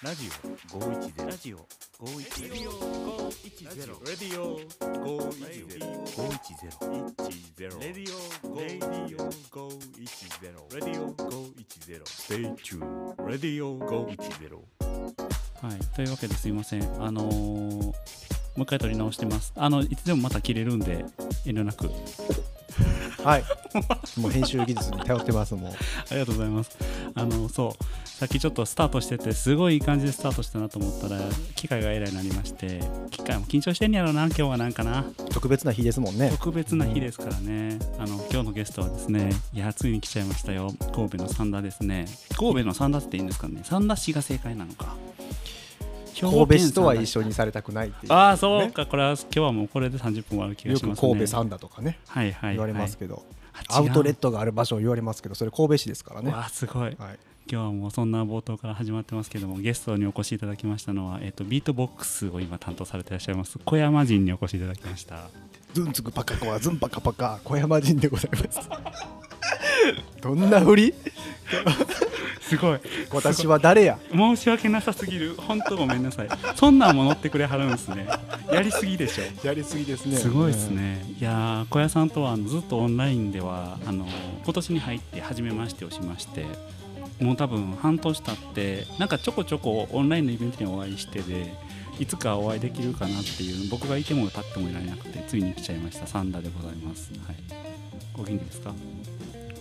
ラジオ510ラジオ510レディオ510レディオ510レディオ510レディオ510レディオ510 Stay tuned レディオ510はい、というわけですいません、あのーもう一回撮り直してます。あのいつでもまた切れるんで、遠慮なく。はい。もう編集技術に頼ってますもん。ありがとうございます。あのそうさっきちょっとスタートしててすごいいい感じでスタートしたなと思ったら機械がエラーになりまして機械も緊張してんやろな今日はなんかな。特別な日ですもんね。特別な日ですからね。あの今日のゲストはですねいやついに来ちゃいましたよ。神戸の三田ですね。神戸の三田っていいんですかね。三田市が正解なのか。神戸市とは一緒緒にされたくないっていう。ああそうか。これは今日はもうこれで30分終わる気がよしますね。く神戸三だとかね、はいはい、はい、言われますけど、あアウトレットトがある場所を言われますけど、それ神戸市ですからね。わあすごい。はい。今日はもうそんな冒頭から始まってますけどもゲストにお越しいただきましたのは、えっとビートボックスを今担当されていらっしゃいます小山人にお越しいただきましたズンツクパカコはズンパカパカ小山人でございます。どんな振り？すごい私は誰や？申し訳なさすぎる本当ごめんなさいそんなんも乗ってくれはるんですねやりすぎでしょやりすぎですね。すごいですね、いやー小屋さんとはずっとオンラインではあの今年に入って初めましてをしましてもう多分半年経ってなんかちょこちょこオンラインのイベントにお会いしてでいつかお会いできるかなっていう僕がいても立ってもいられなくてついに来ちゃいました。サンダでございます、はい、お元気ですか？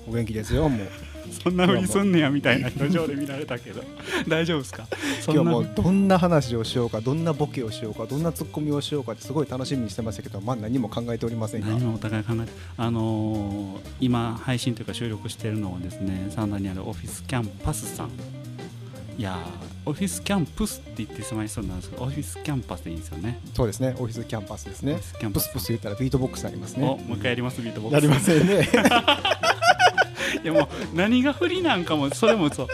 お元気ですよ。もう。そんなふうにすんねやみたいな表情で見られたけど 大丈夫ですか？そ今日もどんな話をしようか、どんなボケをしようか、どんなツッコミをしようかってすごい楽しみにしてましたけど、まあ何も考えておりませんが何。もお互い考えてあのー今配信というか収録しているのはですね三田にあるオフィスキャンパスさんいやーオフィスキャンプスって言ってしまいそうなんですけどオフィスキャンパスでいいですよねそうですね。オフィスキャンパスですねオフィ。スキャンパスプスプス言ったらビートボックスありますおね。もう一回やりますビートボックスやりませんね。いやもう何が振りなんかもそれもそう。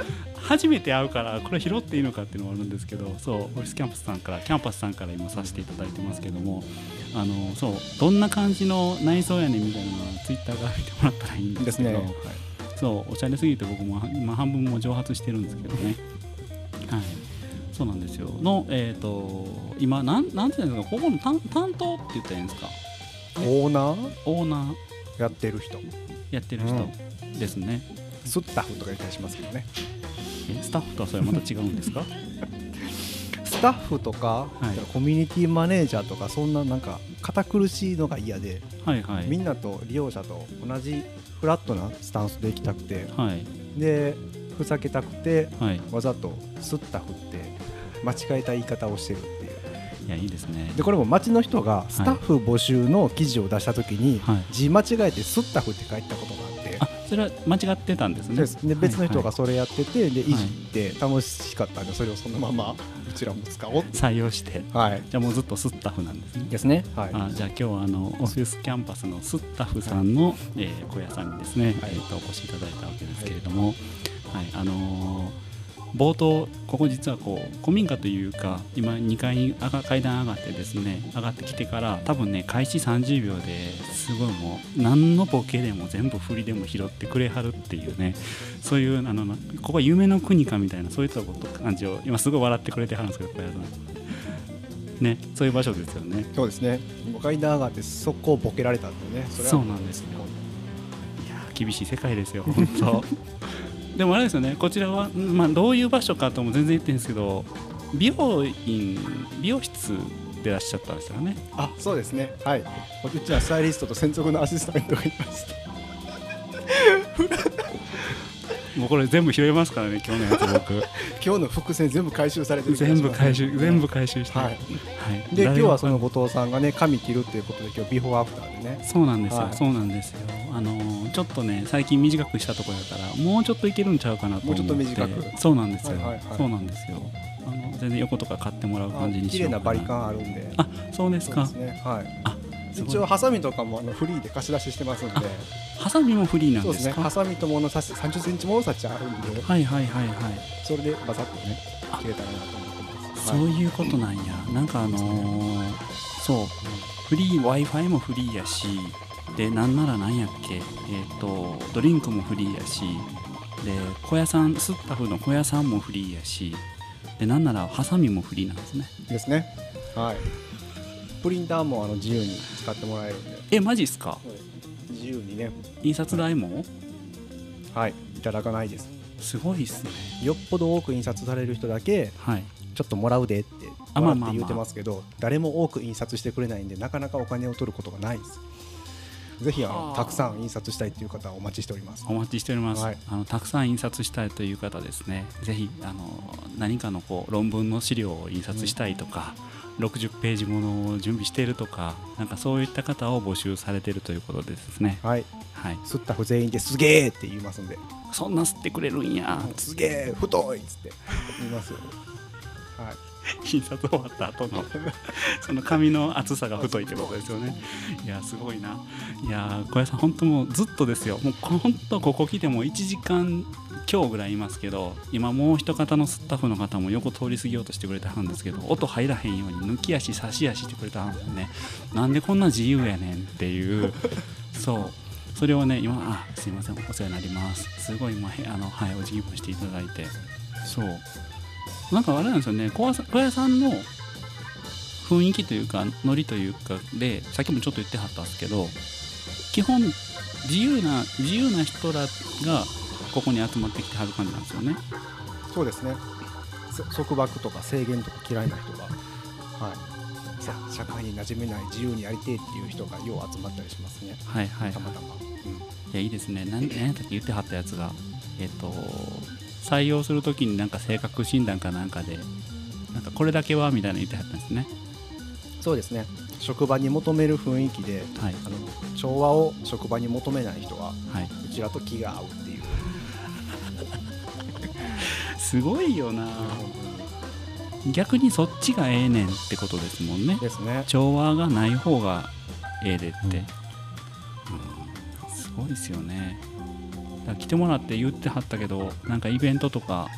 初めて会うからこれ拾っていいのかっていうのもあるんですけどそうオフィスキャンパスさんからキャンパスさんから今させていただいてますけどもあのそうどんな感じの内装やねんみたいなのはツイッターから見てもらったらいいんでけどね。はい。そうおしゃれすぎて僕も今半分も蒸発してるんですけどね。はい。そうなんですよ。のえっ、と今なんなんていうんですかここの担担当って言ったらいいんですか？オーナー？オーナー。やってる人、やってる人ですね、スタッフとかたりしますけどね。えスタッフとはそれはまた違うんですか？スタッフとか、はい。コミュニティマネージャーとかそんななんか堅苦しいのが嫌で、はいはい。みんなと利用者と同じフラットなスタンスで行きたくてはい。でふざけたくてはい。わざとスッタフって間違えた言い方をしてるっていう。いやいいですね。でこれも町の人がスタッフ募集の記事を出した時に、はい。字間違えてスッタフって書いたことが間違ってたんですね。で別の人はいはい。がそれやってて、でい。じって楽しかったんでそれをそのままうちらも使おう採用して。はい。じゃあもうずっとスッタフなんですね。ですね。はい。あじゃあ今日はあのオフィスキャンパスのスッタフさんの、えー小屋さんにですね、はい。えー、とお越しいただいたわけですけれども、はいあのー冒頭ここ実はこう古民家というか今2階に上が階段上がってですね上がってきてから多分ね開始30秒ですごいもう何のボケでも全部振りでも拾ってくれはるっていうねそういうあのなここは夢の国かみたいなそういったこと感じを今すごい笑ってくれてはるんですけど小屋さんね。そういう場所ですよね。そうですね。階段上がって速攻ボケられたんでねれは。そうなんですよ。いやー厳しい世界ですよ、本当。でもあれですよね、こちらは、まあ、どういう場所かとも全然言ってるんですけど、美容院、美容室でいらっしゃったんですよね。あそうですね。はい。うちはスタイリストと専属のアシスタントがいましたもうこれ全部拾いますからね、今日のやつ、僕。今日の伏線全部回収されてる全部回収、全部回収して。はいはいで今日はその誰後藤さんがね髪切るっていうことで今日ビフォーアフターでねがそうなんですよ、はいそうなんですよ。あのーちょっとね、最近短くしたところだから、もうちょっといけるんちゃうかなと思って。もうちょっと短く？そうなんですよ。はいはいはいそうなんですよ。あの全然横とか買ってもらう感じにし綺ようかな。麗なバリカンあるんであ、そうですかそうです。ねはいあ、一応ハサミとかもあのフリーで貸し出ししてますんで。あハサミもフリーなんそうですすね。ハサミと物差し30センチ物差しあるんで。はいはいはいはい。それでバサッとねあ。切れたらなと思ってます。そうはいいうことなんや。なんかあのーそう、フリー、Wi-Fi もフリーやし、で、なんならなんやっけ、えっ、と、ドリンクもフリーやし、で、小屋さん、スッタフの小屋さんもフリーやし、でなんならハサミもフリーなんですね。ですね。はいプリンターもあの自由に使ってもらえるんで。えマジっすか？自由にね。印刷代も？はい。い。ただかないです。すごいっすね。よっぽど多く印刷される人だけはい。ちょっともらうでってあまあまあまあ。言ってますけど誰も多く印刷してくれないんでなかなかお金を取ることがないですぜひあのはあ。たくさん印刷したいという方はお待ちしております。お待ちしております、はい。あのたくさん印刷したいという方ですね。ぜひあの何かのこう論文の資料を印刷したいとか、60ページものを準備しているとかなんかそういった方を募集されているということでですね。はい。はい。スタッフ全員ですげーって言いますんで。そんな吸ってくれるんや。すげー太いっつって言いますよはい 印刷終わった後の。その紙の厚さが太いってことですよね。いやすごいな。いや小屋さん本当もうずっとですよ。もう本当ここ来ても1時間今日ぐらいいますけど今もう一方のスタッフの方も横通り過ぎようとしてくれてはるんですけど音入らへんように抜き足差し足してくれてはるんですよね。なんでこんな自由やねんっていう。そう。それをね今あすいませんお世話になります。すごい今あのはいお辞儀もしていただいて。そう。なんかあれなんですよね。小屋さんの雰囲気というかノリというかでさっきもちょっと言ってはったんですけど基本自由な自由な人らがここに集まってきてはる感じなんですよね。そうですね。そ束縛とか制限とか嫌いな人が、はい、さ社会に馴染めない自由にやりてえっていう人がよう集まったりしますね。はいはいはい。たまたま、うん。いやいいですね。何何やったっけ？言ってはったやつが。えっ、と採用するときになんか性格診断かなんかでなんかこれだけはみたいなの言ってはったんですね。そうですね。職場に求める雰囲気ではい。あの調和を職場に求めない人ははい。うちらと気が合うっていう。すごいよな。逆にそっちがええねんってことですもんね。ですね。調和がない方がええでって、うん。すごいですよね来てもらって言ってはったけどなんかイベントとか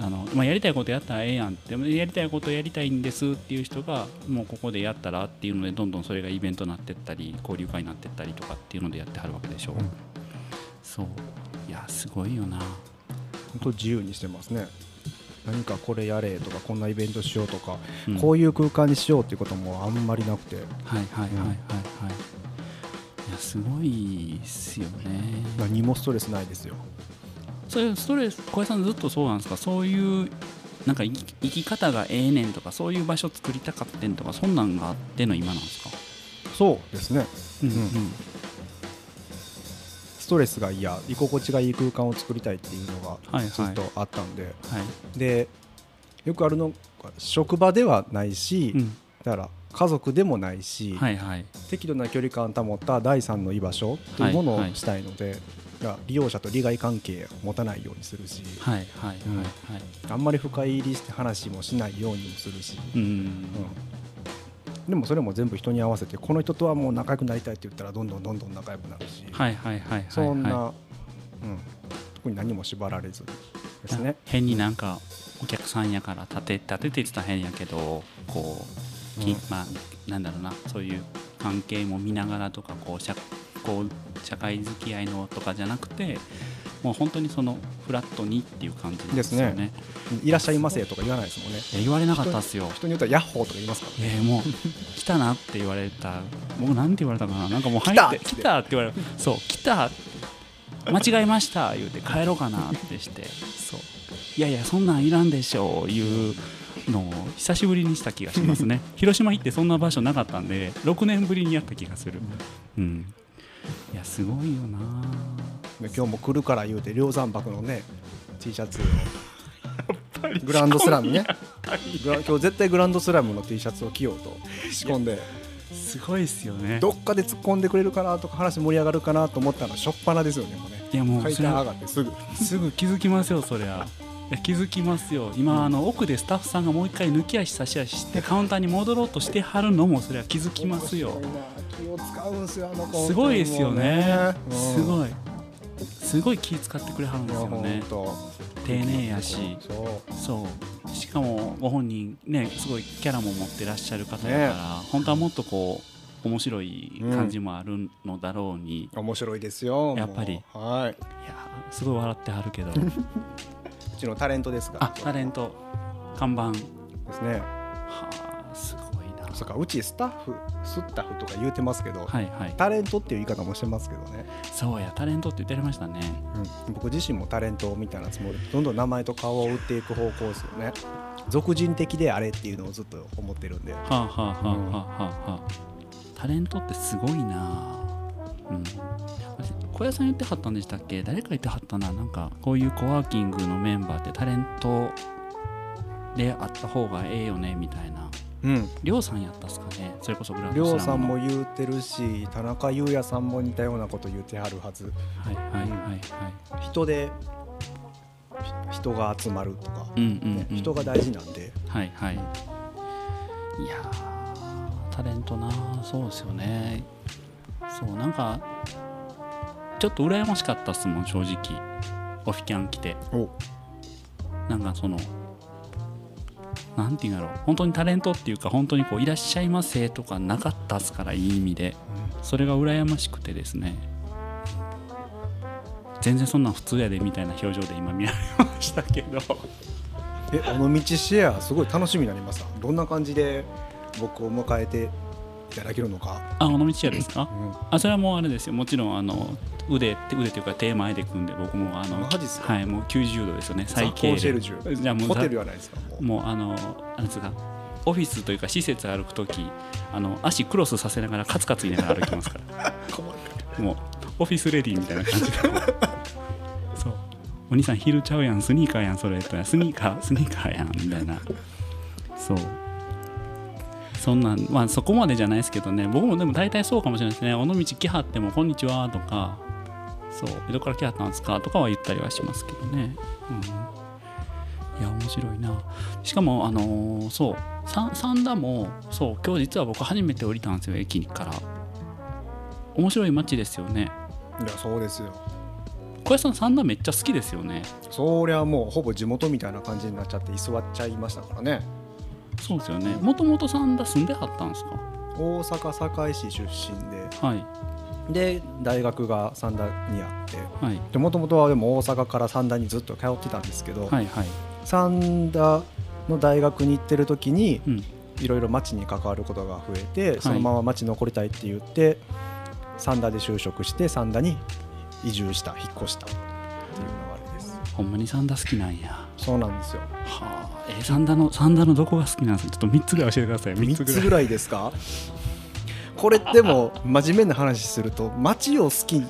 あの、まあ、やりたいことやったらええやんってやりたいことやりたいんですっていう人がもうここでやったらっていうのでどんどんそれがイベントになってったり交流会になってったりとかっていうのでやってはるわけでしょ、う。ん。そう。いやすごいよな。本当自由にしてますね。何かこれやれとかこんなイベントしようとか、うん。こういう空間にしようっていうこともあんまりなくて。はいはいはいはいはい、いやすごいっすよね。何もストレスないですよ。それストレス小林さんずっとそうなんですか？そういうなんか生き方がええねんとかそういう場所作りたかってんとかそんなんがあっての今なんですか？そうですね。うんうん。ストレスが嫌。居心地がいい空間を作りたいっていうのはいはい。がずっとあったんで、はい、でよくあるのが職場ではないし、うん、だから家族でもないし、はいはい。適度な距離感を保った第三の居場所というものをはいはいしたいので、だから利用者と利害関係を持たないようにするし、はいはいはいうん。はいあんまり深入りして話もしないようにもするし、うん。うん。でもそれも全部人に合わせてこの人とはもう仲良くなりたいって言ったらどんどんどんどん仲良くなるし、はいはいはいはいそんな、はうん、特に何も縛られずですね。変になんかお客さんやから立て立てて言ってたら変やけどこう、きうんまあなんだろうなそういう関係も見ながらとかこう社こう社会付き合いのとかじゃなくてもう本当にそのフラットにっていう感じですよね。ね。いらっしゃいませとか言わないですもんね。言われなかったっすよ。人によってはヤッホーとか言いますからね。えー、もう来たなって言われた。僕なんて言われたかな？なんかもう入って来たって言われるそう来た。間違えました言うて帰ろうかなってして。そう。いやいやそんなんいらんでしょういうのを久しぶりにした気がしますね。広島行ってそんな場所なかったんで6年ぶりにやった気がする。うん。いやすごいよな。で今日も来るから言うて梁山泊のね T シャツグランドスラムね。今日絶対グランドスラムの T シャツを着ようと。仕込んで。すごいっすよね。どっかで突っ込んでくれるかなとか話盛り上がるかなと思ったのは初っ端ですよねもうね。いやもうそれはがってすぐ。すぐ気づきますよそりゃ気づきますよ。今、あの奥でスタッフさんがもう一回抜き足差し足してカウンターに戻ろうとしてはるのもそれは気づきますよ。気を使うんすよあの子。すごいですよね。すいごい。すごい気使ってくれはるんですよね。丁寧やし。そう。しかもご本人ねすごいキャラも持ってらっしゃる方だから、本当はもっとこう面白い感じもあるのだろうに、い面白いですよやっぱりはいやすごい笑ってはるけどちのタレントですかあタレント看板。はですね。あすごいな。そうかうちスタッフスタッフとか言うてますけど、はいはい。タレントっていう言い方もしてますけどね、そうやタレントって言ってありましたね。うん、僕自身もタレントみたいなつもりでどんどん名前と顔を売っていく方向ですよね。俗人的であれっていうのをずっと思ってるんで。はあはあはあはあはあ。はあタレントってすごいな。うん小屋さん言ってはったんでしたっけ？誰か言ってはったな。なんかこういうコワーキングのメンバーってタレントであった方がええよねみたいな。うん。りょうさんやったっすかね？それこそグランりドスラムの。ょうさんも言うてるし田中裕也さんも似たようなこと言ってはるはず。はいはいはいはい。人でひ人が集まるとか、うんうんねうん。人が大事なんで。はいはい。いやータレントなそうですよね。そうなんかちょっと羨ましかったっすもん正直。オフィキャン来て。お。なんかそのなんていうんだろう。本当にタレントっていうか本当にこういらっしゃいませとかなかったっすからいい意味で。それが羨ましくてですね。全然そんなん普通やでみたいな表情で今見られましたけど。えあの道シェアすごい楽しみになりました。どんな感じで僕を迎えていただけるのか、あ尾道屋ですか？うん、あそれはもうあれですよ。もちろんあの腕って腕というか手前で組んで僕もあのはいもう90度ですよね。ザ・最コン低でシェルジュじゃあもうホテルやないですか？もう。あのなんですか？オフィスというか施設歩く時あの足クロスさせながらカツカツ言いながら歩きますから。もうオフィスレディみたいな感じで。そう。お兄さんヒールちゃうやん。スニーカーやんそれ。とスニーカースニーカーやんみたいな。そうそんなんまあそこまでじゃないですけどね。僕もでも大体そうかもしれないですね尾道来はっても「こんにちは」とか「そう江戸から来はったんですか?」とかは言ったりはしますけどね。うん。いや面白いな。しかもあのーそう。さ三田もそう。今日実は僕初めて降りたんですよ。駅から。面白い街ですよね。いやそうですよ。小屋さん三田めっちゃ好きですよね。そりゃもうほぼ地元みたいな感じになっちゃって居座っちゃいましたからねそうですよね。もともと三田住んではったんですか？大阪堺市出身で。はい。で大学が三田にあって。はい。でもともとはでも大阪から三田にずっと通ってたんですけど、はいはい。三田の大学に行ってる時にうん。いろいろ町に関わることが増えて、そのまま町に残りたいって言って三田で就職して三田に移住した引っ越したっていう流れです。ほんまに三田好きなんや。そうなんですよ。はあえー三田の三田のどこが好きなんですか？ちょっと3つぐらい教えてください。3 3つぐらい。つぐらいですか？これでも真面目な話すると町を好き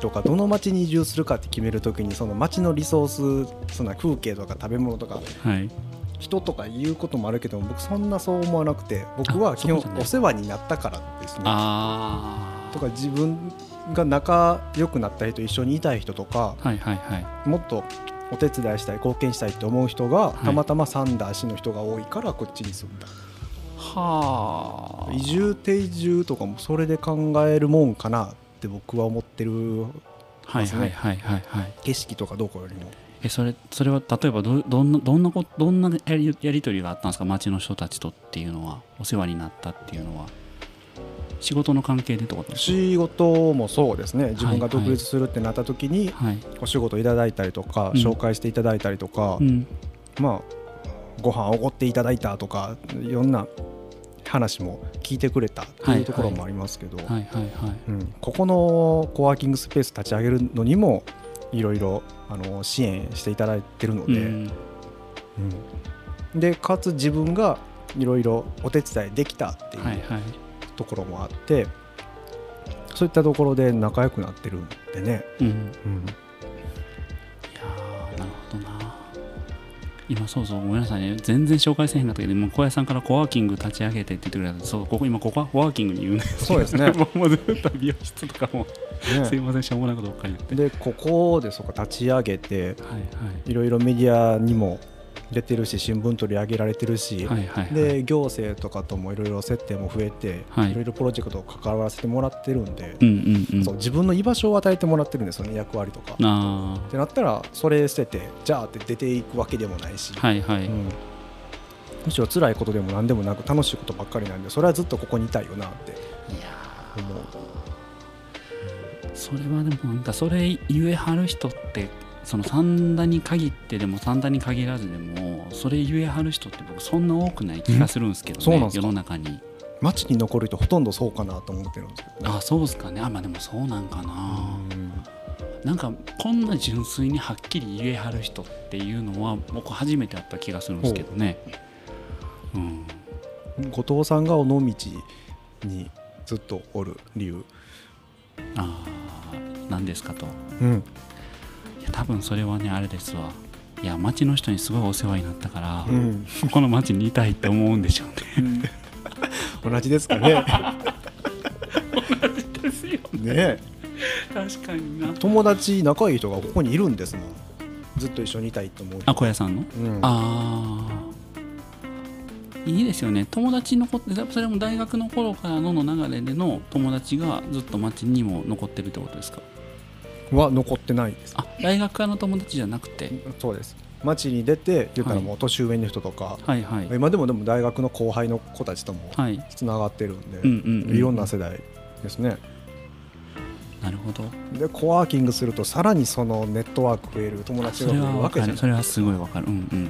とかどの町に移住するかって決めるときにその町のリソースそんな風景とか食べ物とかはい。人とか言うこともあるけど僕そんなそう思わなくて僕は基本お世話になったからですね。とか自分が仲良くなった人一緒にいたい人とかはいはいはい。もっとお手伝いしたい貢献したいって思う人が、い。たまたまサンダー市の人が多いからこっちに住んだ。はあ。移住定住とかもそれで考えるもんかなって僕は思ってるはいはいはいはいはい。景色とかどこよりも。えそれそれは例えばどどんなどんなこどんなやりやり取りがあったんですか？町の人たちとっていうのはお世話になったっていうのは仕事の関係でってことですか？仕事もそうですね。自分がはい独立するってなった時にはい、お仕事いただいたりとか、うん。紹介していただいたりとか、うん、まあご飯おごっていただいたとかいろんな話も聞いてくれたっていうところもありますけど、ここのコワーキングスペース立ち上げるのにもいろいろあの支援していただいてるので、うん。うん。でかつ自分がいろいろお手伝いできたっていうはいはいところもあって、そういったところで仲良くなってるんでね、うん。いうん、やーなるほどな。今そうそうごめんなさいね。全然紹介せへんかったけどもう小屋さんからコワーキング立ち上げてって言ってくれた。そうここ今ここはコワーキングに言うんですそうですね。もうずっと美容室とかも、すいねませんしょうもないことばっかりでここでそうか立ち上げてはいはい。いろいろメディアにも出てるし新聞取り上げられてるし、はいはいはい。で行政とかともいろいろ接点も増えて、はい。いろいろプロジェクトを関わらせてもらってるんで、うんうんうん。そう自分の居場所を与えてもらってるんですよね役割とか。っあてなったらそれ捨ててじゃあって出ていくわけでもないし、あはいはい、うん、むしろ辛いことでも何でもなく楽しいことばっかりなんでそれはずっとここにいたいよなっていや思う。ーそれはでもなんかそれ言えはる人ってその三田に限ってでも三田に限らずでもそれ言えはる人って僕そんな多くない気がするんですけどねそうなん世の中に。街に残る人ほとんどそうかなと思ってるんですけど。ねあそうですかね。あまあでもそうなんかな。うん。なんかこんな純粋にはっきり言えはる人っていうのは僕初めて会った気がするんですけどね。うん。後藤さんが尾道にずっとおる理由。ああ何ですかと。うんいや多分それはねあれですわ。いや町の人にすごいお世話になったから、うん。ここの町にいたいって思うんでしょうね。同じですかね。ですよね。確かにな。友達仲いい人がここにいるんですもん。ずっと一緒にいたいと思うあ小屋さんの？うん。ああいいですよね。友達のこそれも大学の頃からのの流れでの友達がずっと町にも残ってるってことですか？は残ってないです。あ大学からの友達じゃなくて？そうです。街に出て言ったらもう年上の人とか、はいはい。今でもでも大学の後輩の子たちともはい。つながってるんで、うんうん、うん、いろんな世代ですね。なるほど。でコワーキングするとさらにそのネットワーク増える友達が増えるわけじゃない。それはすごいわかる。うんうんうん。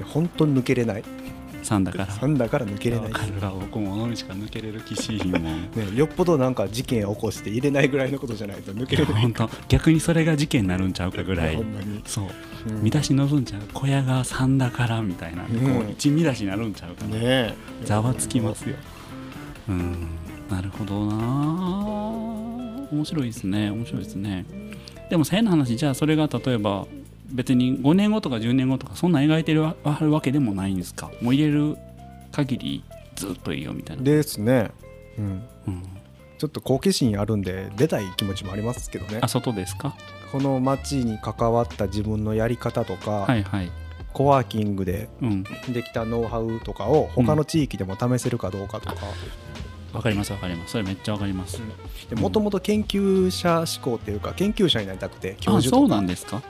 うん。本当に抜けれない3だから。3だから抜けれない。わか僕も尾道から抜けれる気しひんもん。ね、よっぽどなんか事件を起こして入れないぐらいのことじゃないと抜けれない。本当逆にそれが事件になるんちゃうかぐらい。そう。うん。見出し載るんちゃう。小屋が3だからみたいな、ん。こう一見出しになるんちゃうかな、ねえ。ざわつきますよ。うん。なるほどな。面白いですね。面白いですね。でも変な話じゃあそれが例えば別に5年後とか10年後とかそんな描いてるわわけでもないんですか？もう入れる限りずっといいよみたいな、ですね、うん、うん、ちょっと好奇心あるんで出たい気持ちもありますけどね。あ外ですか？この街に関わった自分のやり方とか、はいはい。コワーキングでうん。できたノウハウとかを他の地域でも試せるかどうかとか。わかりますわかります。それめっちゃわかります、もともと研究者志向っていうか研究者になりたくて教あそう授とかなんですか？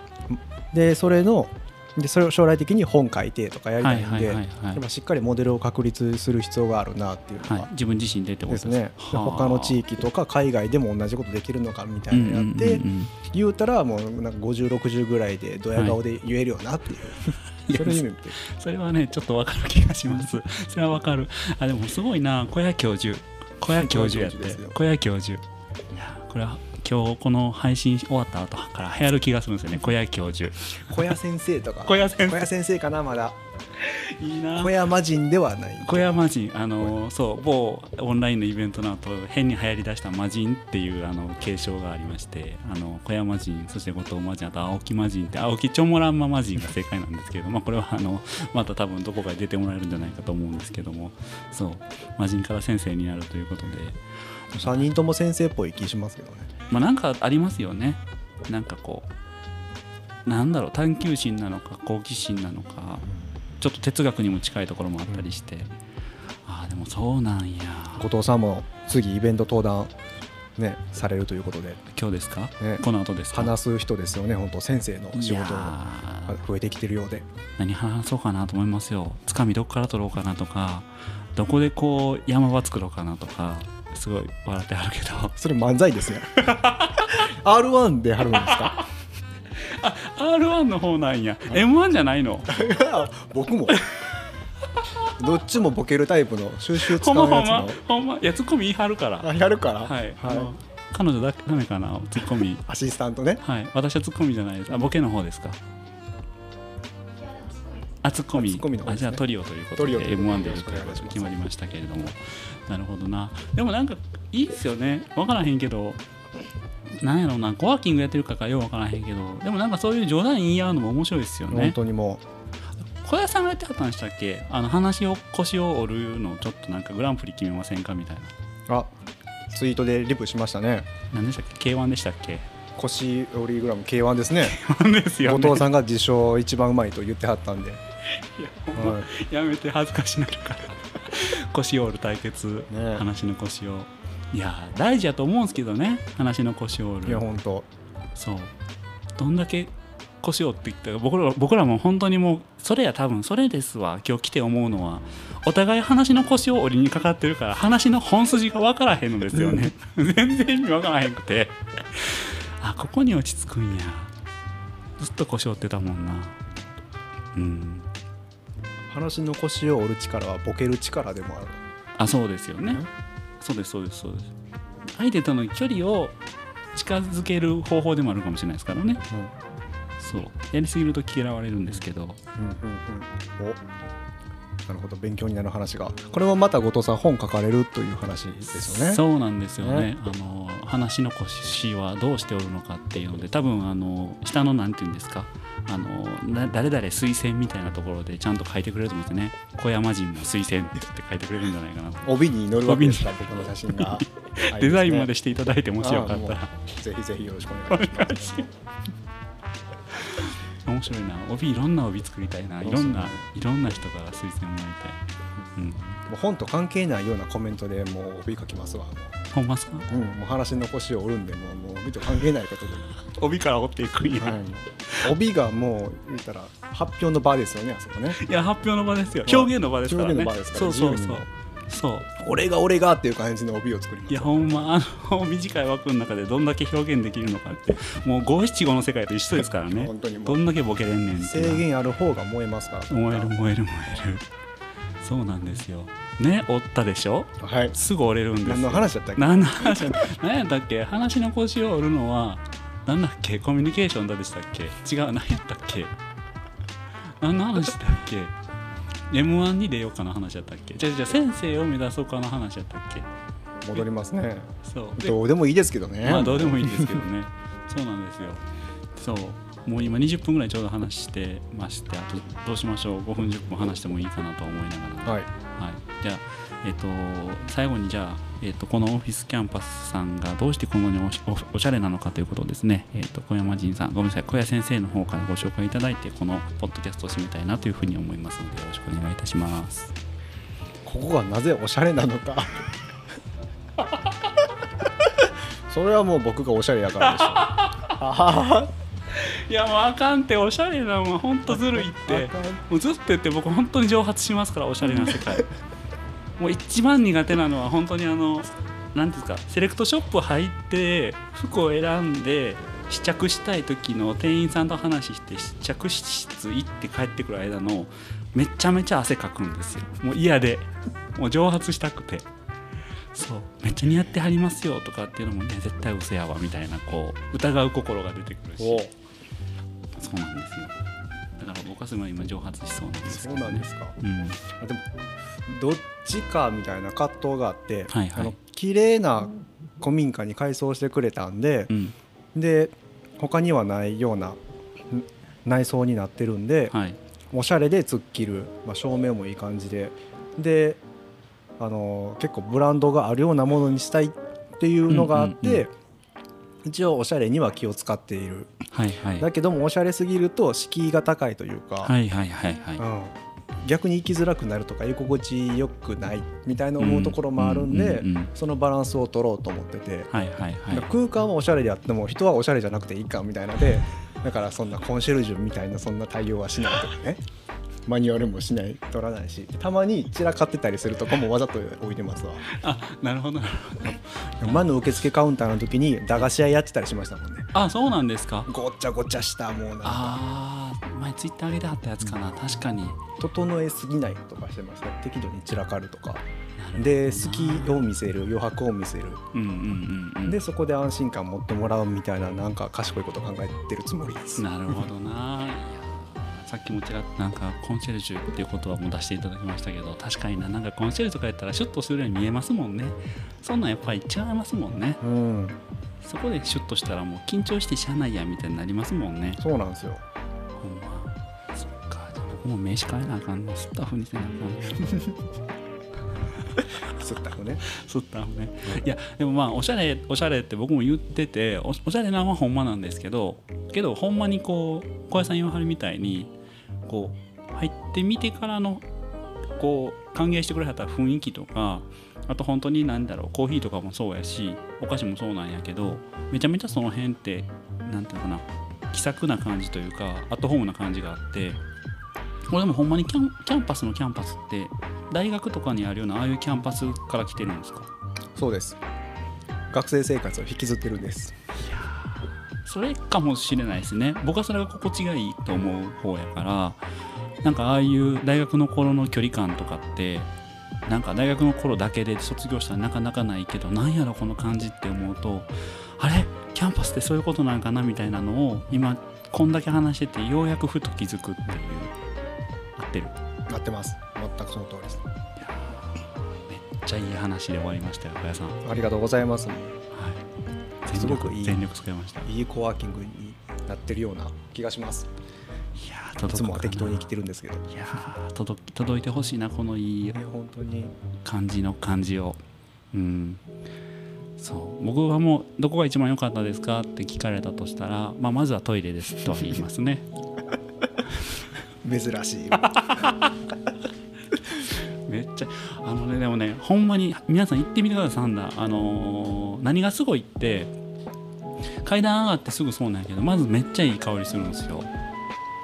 でそれのでそれを将来的に本書いてとかやりたいんではいはいしっかりモデルを確立する必要があるなっていうのが、はい、自分自身でってことですね。他の地域とか海外でも同じことできるのかみたいうんうんうんなのやって、うん。言うたらもうなんか5060ぐらいでドヤ顔で言えるよなっていう、それそれはねちょっとわかる気がします。それはわかる。あでもすごいな。小屋教授。小屋教授やって。小屋教授。いやこれは今日この配信終わった後から流行る気がするんですよね。小屋教授。小屋先生とか。小屋先小屋先生かなまだいいな。小屋魔人ではない。小屋魔人。あのそう某オンラインのイベントの後変に流行りだした魔人っていうあの継承がありましてあの小屋魔人そして後藤魔人あと青木魔人って青木チョモランマ魔人が正解なんですけど、まあ、これはあのまた多分どこかで出てもらえるんじゃないかと思うんですけどもそう魔人から先生になるということで。3人とも先生っぽい気しますけどね。まあなんかありますよね。なんかこうなんだろう探求心なのか好奇心なのかちょっと哲学にも近いところもあったりして、ああでもそうなんや。後藤さんも次イベント登壇ねされるということで、今日ですか、ね、この後ですか？話す人ですよね本当先生の仕事がー増えてきてるようで。何話そうかなと思いますよ。つかみどこから取ろうかなとかどこでこう山場作ろうかなとかすごい笑ってはるけど。それ漫才です よ R1 で貼るんですか？R1 の方なんや。M1 じゃないの？僕も。どっちもボケるタイプの収集使ほんまほんまうやつのほんま？いやツッコミ言い張るから。あやるから。はい、あの彼女だダメかなツッコミ。アシスタントね。はい。私はツッコミじゃないです。あボケの方ですか？あツッコミ。ツッコミのね。あじゃあトリオということでトリオということで M1 でやるということで決まりましたけれども。なるほどな。でもなんかいいですよね。分からへんけどなんやろうなコワーキングやってるかかよう分からへんけどでもなんかそういう冗談言い合うのも面白いですよ本ね当にも小屋さんがやってはったんでしたっけ？あの話を腰を折るのちょっとなんかグランプリ決めませんかみたいな。うあツイートでリプしましたね。何でしたっけ？K1 でしたっけ？腰折りグラム K1 ですね。ですよね。後藤さんが自称一番うまいと言ってはったんで、いやはい。やめて恥ずかしなるから。腰を折る対決、ね話の腰をいや大事やと思うんですけどね話の腰を折いやる本当。そう。どんだけ腰を折っていったか僕ら僕らも本当にもうそれや多分それですわ。今日来て思うのはお互い話の腰を折りにかかってるから話の本筋が分からへんのですよね。全然意味分からへんくて。あここに落ち着くんや。ずっと腰折ってたもんな。うん。話の腰を折る力はボケる力でもある。あそうですよねそうですそうですそうです。相手との距離を近づける方法でもあるかもしれないですからね。そう。やりすぎると嫌われるんですけど。うんうんうん。おなるほど勉強になる話が。これもまた後藤さん本書かれるという話ですよね。そうなんですよね。ね。あの話の腰はどうしておるのかっていうので多分あの下のなんていうんですか。あのな誰々推薦みたいなところでちゃんと書いてくれると思うんですよね。小山人も推薦って書いてくれるんじゃないかな帯に載るわけですから僕の写真が。デザインまでししていただいてもしよかったら。ぜひぜひよろしくお願いします面白いな。帯いろんな帯作りたいな。い。ろんないろんな人から推薦もらいたい、うん、もう本と関係ないようなコメントでもう帯書きますわ。もほんまっすか？う,、うん、もう話の腰を折るんでもうもう帯と関係ないことで、帯から折っていくんや、はい、帯がもう言ったら発表の場ですよねあそこね。いや発表の場ですよ。まあ表現の場ですからね。表現の場ですからそうそうそうそう。俺が俺がっていう感じの帯を作りますいやほんまあの短い枠の中でどんだけ表現できるのかって。もう五七五の世界と一緒ですからね。本当にどんだけボケれんねん制限ある方が燃えますから燃える燃える燃える。そうなんですよ。ね折ったでしょ？はい。すぐ折れるんですよ。何の話だったっけ？何の話何やったっけ？話の腰を折るのは何だっけ？コミュニケーションだでしたっけ？違う何やったっけ？何の話だっけ？M 1に出ようかの話やったっけ？じゃあじゃあ先生を目指そうかの話やったっけ？戻りますね。そう。でどうでもいいですけどね。まあどうでもいいんですけどね。そうなんですよ。そう。もう今20分ぐらいちょうど話してましてあとどうしましょう？5分10分話してもいいかなと思いながら、はいはい、じゃあ、えっと最後にじゃあ、えっとこのオフィスキャンパスさんがどうしてこんなにおしおおしゃれなのかということをですね、えっと小山仁さんごめんなさい。小谷先生の方からご紹介いただいてこのポッドキャストを締めたいなというふうに思いますのでよろしくお願いいたします。ここがなぜおしゃれなのか。それはもう僕がおしゃれやからでしょ。あいやもうあかんっておしゃれなもんほんとずるいって。もうずっと言って僕本当に蒸発しますからおしゃれな世界。もう一番苦手なのは本当にあの何ていうんですかセレクトショップ入って服を選んで試着したい時の店員さんと話して試着室行って帰ってくる間のめちゃめちゃ汗かくんですよ。もう嫌で。もう蒸発したくて。そう。めっちゃ似合ってはりますよとかっていうのもね絶対嘘やわみたいなこう疑う心が出てくるし。おそうなんですよ。だから僕はすごい今蒸発しそうなんですけそど、ね、うなんですか。うん。あでもどっちかみたいな葛藤があって、はいはい。あの綺麗な古民家に改装してくれたんでう、ん。で他にはないようなん内装になってるんで、はい。おしゃれで突っ切る、まあ、照明もいい感じで。であの結構ブランドがあるようなものにしたいっていうのがあって、うんうん一応おしゃれには気を使っている。はいはい。だけどもおしゃれすぎると敷居が高いというか、はいはいはいはい。うん、逆に生きづらくなるとか居心地よくないみたいな思うところもあるんで、うんうんうん。そのバランスを取ろうと思ってて、はいはいはい。空間はおしゃれであっても人はおしゃれじゃなくていいかみたいなでだからそんなコンシェルジュみたいなそんな対応はしないとかねマニュアルもしない取らないしたまに散らかってたりするとこもわざと置いてますわ。あなるほどなるほど。前の受付カウンターの時に駄菓子屋やってたりしましたもんね。あそうなんですか。ごっちゃごちゃしたもうなんか。ああ前ツイッター上げてはったやつかな。確かに。整えすぎないとかしてました。適度に散らかるとか。で好きを見せる余白を見せる。うんうんうんうん。でそこで安心感持ってもらうみたいななんか賢いこと考えてるつもりです。なるほどな。いやさっきもちらっとなんかコンシェルジュっていう言葉も出していただきましたけど確かにななんかコンシェルジュとかやったらシュッとするように見えますもんね。そんなんやっぱり違いますもんね。うん。そこでシュッとしたらもう緊張してしゃあないやみたいになりますもんね。そうなんですよ。ほんま。そっかじゃあ僕も名刺変えなあかんのスタッフにせなあかんスッタフね。スタッフね。いやでもまあおしゃれおしゃれって僕も言ってておおしゃれなのはほんまなんですけどけどほんまにこう小林さん言わはるみたいにこう入ってみてからのこう歓迎してくれはった雰囲気とかあと本当に何だろうコーヒーとかもそうやしお菓子もそうなんやけどめちゃめちゃその辺ってなんていうのかな気さくな感じというかアットホームな感じがあってこれでもほんまにキャンキャンパスのキャンパスって大学とかにあるようなああいうキャンパスから来てるんですか？そうです。学生生活を引きずってるんです。それかもしれないですね。僕はそれが心地がいいと思う方やからなんかああいう大学の頃の距離感とかってなんか大学の頃だけで卒業したらなかなかないけどなんやろこの感じって思うとあれ？キャンパスってそういうことなんかなみたいなのを今こんだけ話しててようやくふと気づくっていう合ってる？なってます。全くその通りです。めっちゃいい話で終わりましたよ小屋さん、はありがとうございます。い、す全ごくいい力全力使いました。いいいコワーキングになってるような気がしますやーいつもは適当に生きてるんですけどいやー届き届いてほしいなこのいいいや本当に。感じの感じを。うん。そう。僕はもうどこが一番良かったですかって聞かれたとしたら、まあ、まずはトイレですとは言いますね。珍しい めっちゃあのねでもねほんまに皆さん行ってみてくださいサンダー。あのー何がすごいって階段上がってすぐそうなんやけどまずめっちゃいい香りするんですよ。で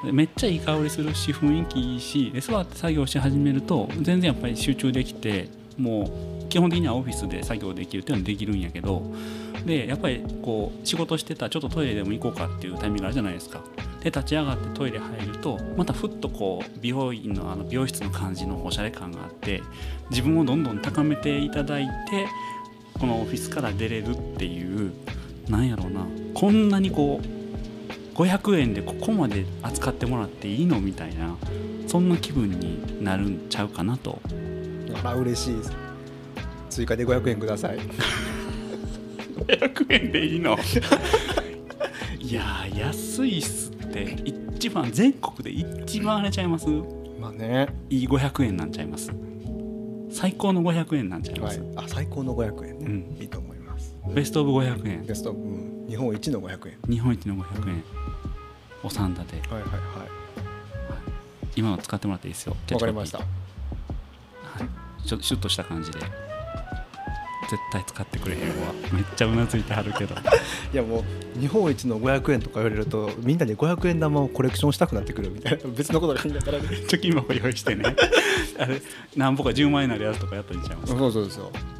めっちゃいい香りするし雰囲気いいし座って作業し始めると全然やっぱり集中できてもう基本的にはオフィスで作業できるっていうのはできるんやけどでやっぱりこう仕事してたらちょっとトイレでも行こうかっていうタイミングあるじゃないですか。で立ち上がってトイレ入るとまたふっとこう美容院のあの美容室の感じのおしゃれ感があって自分をどんどん高めていただいてこのオフィスから出れるっていうなんやろうな。こんなにこう500円でここまで扱ってもらっていいのみたいなそんな気分になるんちゃうかなと。あら嬉しいです。追加で500円ください。500円でいいの？いやー安いっすって一番全国で一番あれちゃいます？まあね。いい500円なんちゃいます。最高の500円なんちゃいまはい。す、あ最高の500円ね、うん。いいと思います。ベストオブ500円。ベスト、うん、日本一の500円。日本一の500円。お三立て。はいはいは今の使ってもらっていいですよ。いわかりました。はい、ちょっとシュッとした感じで。絶対使ってくれへんわ。めっちゃうなずいてはるけど。いやもう日本一の500円とか言われるとみんなで500円玉をコレクションしたくなってくるみたいな。別のことがいいんだからね貯金箱用意してね。あれ何ぼか10万円になるやつとかやったんちゃいますそうそうそう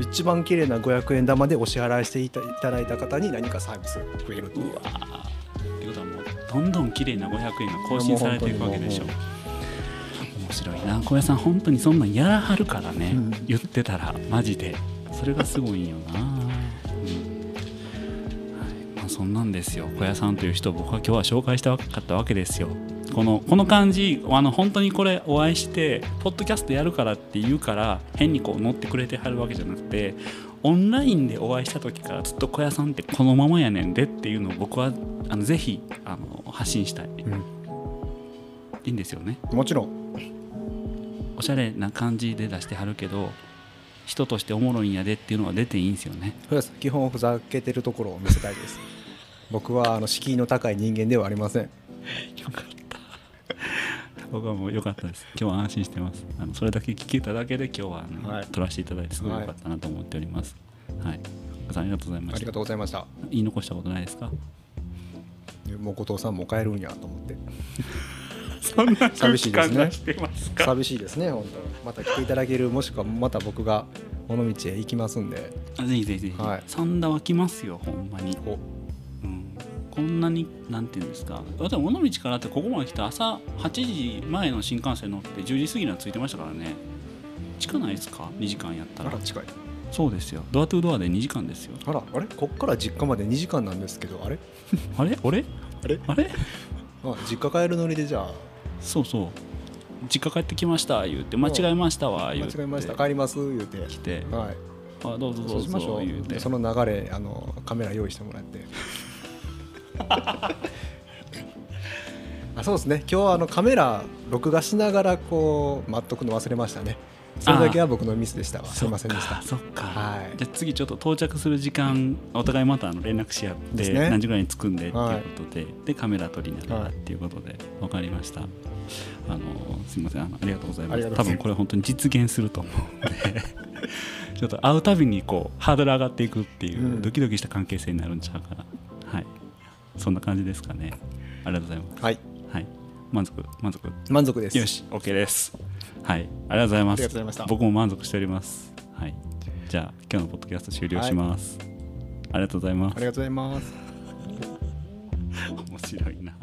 一番綺麗な500円玉でお支払いしていただいた方に何かサービス増えるっていううわー。ってことはもうどんどん綺麗な500円が更新されていくわけでしょ。面白いな小屋さん。本当にそんなんやらはるからね、うん。言ってたらマジで。それがすごいんよな、うん。はい。まあ、そんなんですよ。小屋さんという人を僕は今日は紹介したかったわけですよこのこの感じあの本当にこれお会いしてポッドキャストやるからって言うから変にこう乗ってくれてはるわけじゃなくてオンラインでお会いした時からずっと小屋さんってこのままやねんでっていうのを僕はあのぜひあの発信したい、いいんですよね。もちろん。おしゃれな感じで出してはるけど人としておもろいんやでっていうのは出ていいんですよね。そうです。基本ふざけてるところを見せたいです。僕はあの敷居の高い人間ではありません。よかった 僕はもう良かったです。今日は安心してます。あのそれだけ聞けただけで今日はあの、はい。撮らせていただいてすごい良かったなと思っております。はい、さんありがとうございました。ありがとうございました。言い残したことないですか？もう後藤さんも帰るんやと思って。そんな寂しいですね。寂しいですね本当。また来ていただけるもしくはまた僕が尾道へ行きますんで。あぜひぜひぜひ、はい。三田は来ますよほんまにこんなになんていうんですか。だって尾道からってここまで来て朝8時前の新幹線乗って10時過ぎには着いてましたからね。近ないですか？2時間やったら。あら近い。そうですよ。ドアトゥドアで2時間ですよ。あらあれ？こっから実家まで2時間なんですけどあれ？あれ？俺？あれ？あれ？あ実家帰る乗りでじゃあ。そうそう。実家帰ってきました言うて。間違えましたわ間言うて。違えました。帰ります言うて。来て。はい。あどうぞどそううしましょう。ぞ言うて。その流れあのカメラ用意してもらって あそうですね。今日はあのカメラ録画しながらこう待っとくの忘れましたね。それだけは僕のミスでしたわ。すいませんでした。そっか。はい。じゃあ次ちょっと到着する時間お互いまたあの連絡し合って、何時ぐらいに着くんでっていうこはい。とで、でカメラ撮りながらはい。っていうことで分かりました、あのすみませんあのありがとうございます。す。多分これ本当に実現すると思うんで ちょっと会うたびにこうハードル上がっていくっていう、うん。ドキドキした関係性になるんちゃうかな。はいそんな感じですかね。ありがとうございます。はい。はい。満足満足。満足です。よし OK です。はい。ありがとうございます。ありがとうございました。僕も満足しております。はい。じゃあ今日のポッドキャスト終了します、ありがとうございます。ありがとうございます。白いな